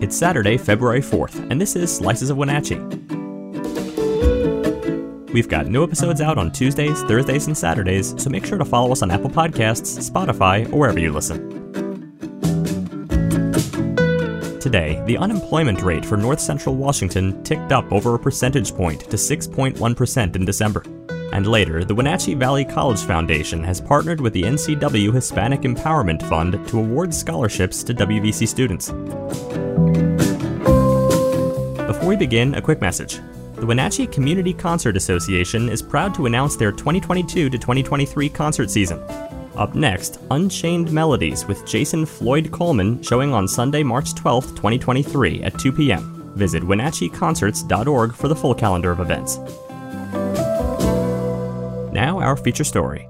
It's Saturday, February 4th, and this is Slices of Wenatchee. We've got new episodes out on Tuesdays, Thursdays, and Saturdays, so make sure to follow us on Apple Podcasts, Spotify, or wherever you listen. Today, the unemployment rate for North Central Washington ticked up over a percentage point to 6.1% in December. And later, the Wenatchee Valley College Foundation has partnered with the NCW Hispanic Empowerment Fund to award scholarships to WVC students. Before we begin, a quick message. The Wenatchee Community Concert Association is proud to announce their 2022 to 2023 concert season. Up next, Unchained Melodies with Jason Floyd Coleman showing on Sunday, March 12, 2023 at 2 p.m. Visit WenatcheeConcerts.org for the full calendar of events. Now, our feature story.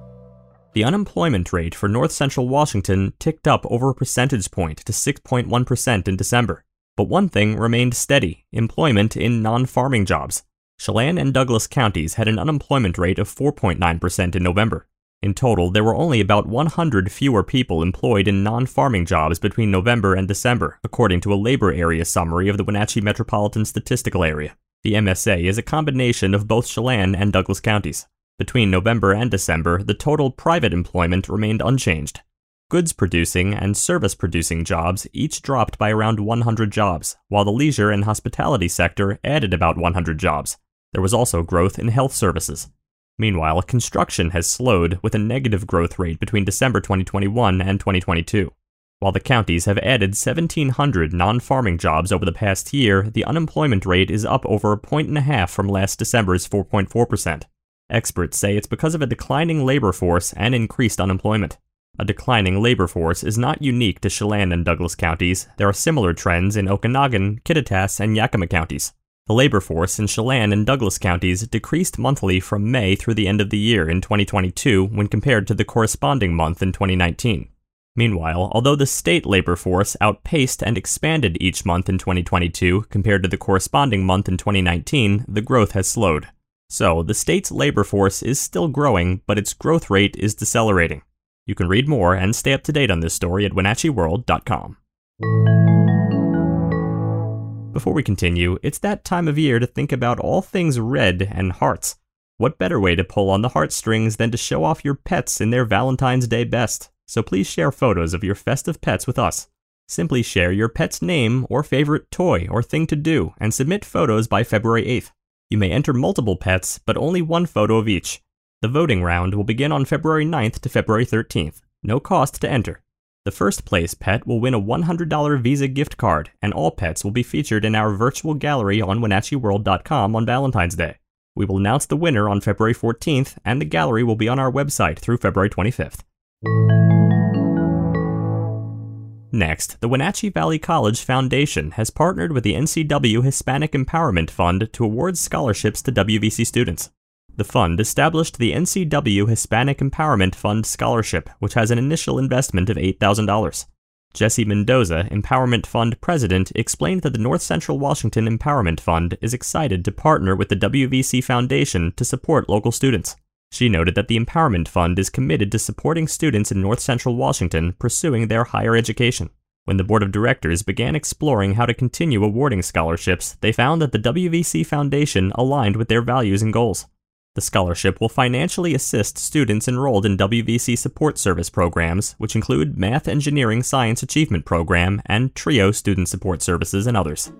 The unemployment rate for North Central Washington ticked up over a percentage point to 6.1% in December. But one thing remained steady employment in non farming jobs. Chelan and Douglas counties had an unemployment rate of 4.9% in November. In total, there were only about 100 fewer people employed in non farming jobs between November and December, according to a labor area summary of the Wenatchee Metropolitan Statistical Area. The MSA is a combination of both Chelan and Douglas counties. Between November and December, the total private employment remained unchanged. Goods producing and service producing jobs each dropped by around 100 jobs, while the leisure and hospitality sector added about 100 jobs. There was also growth in health services. Meanwhile, construction has slowed with a negative growth rate between December 2021 and 2022. While the counties have added 1,700 non farming jobs over the past year, the unemployment rate is up over a point and a half from last December's 4.4%. Experts say it's because of a declining labor force and increased unemployment. A declining labor force is not unique to Chelan and Douglas counties. There are similar trends in Okanogan, Kittitas, and Yakima counties. The labor force in Chelan and Douglas counties decreased monthly from May through the end of the year in 2022 when compared to the corresponding month in 2019. Meanwhile, although the state labor force outpaced and expanded each month in 2022 compared to the corresponding month in 2019, the growth has slowed. So, the state's labor force is still growing, but its growth rate is decelerating. You can read more and stay up to date on this story at WenatcheeWorld.com. Before we continue, it's that time of year to think about all things red and hearts. What better way to pull on the heartstrings than to show off your pets in their Valentine's Day best? So please share photos of your festive pets with us. Simply share your pet's name or favorite toy or thing to do and submit photos by February 8th. You may enter multiple pets, but only one photo of each. The voting round will begin on February 9th to February 13th. No cost to enter. The first place pet will win a $100 Visa gift card, and all pets will be featured in our virtual gallery on WenatcheeWorld.com on Valentine's Day. We will announce the winner on February 14th, and the gallery will be on our website through February 25th. Next, the Wenatchee Valley College Foundation has partnered with the NCW Hispanic Empowerment Fund to award scholarships to WVC students. The fund established the NCW Hispanic Empowerment Fund Scholarship, which has an initial investment of $8,000. Jesse Mendoza, Empowerment Fund president, explained that the North Central Washington Empowerment Fund is excited to partner with the WVC Foundation to support local students. She noted that the Empowerment Fund is committed to supporting students in North Central Washington pursuing their higher education. When the board of directors began exploring how to continue awarding scholarships, they found that the WVC Foundation aligned with their values and goals. The scholarship will financially assist students enrolled in WVC support service programs, which include Math Engineering Science Achievement Program and TRIO Student Support Services and others.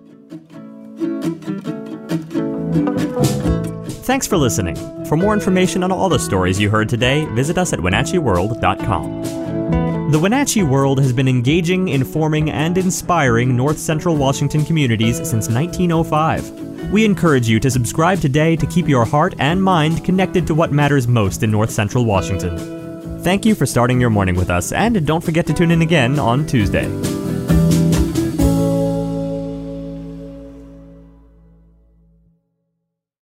Thanks for listening. For more information on all the stories you heard today, visit us at WenatcheeWorld.com. The Wenatchee World has been engaging, informing, and inspiring North Central Washington communities since 1905. We encourage you to subscribe today to keep your heart and mind connected to what matters most in North Central Washington. Thank you for starting your morning with us, and don't forget to tune in again on Tuesday.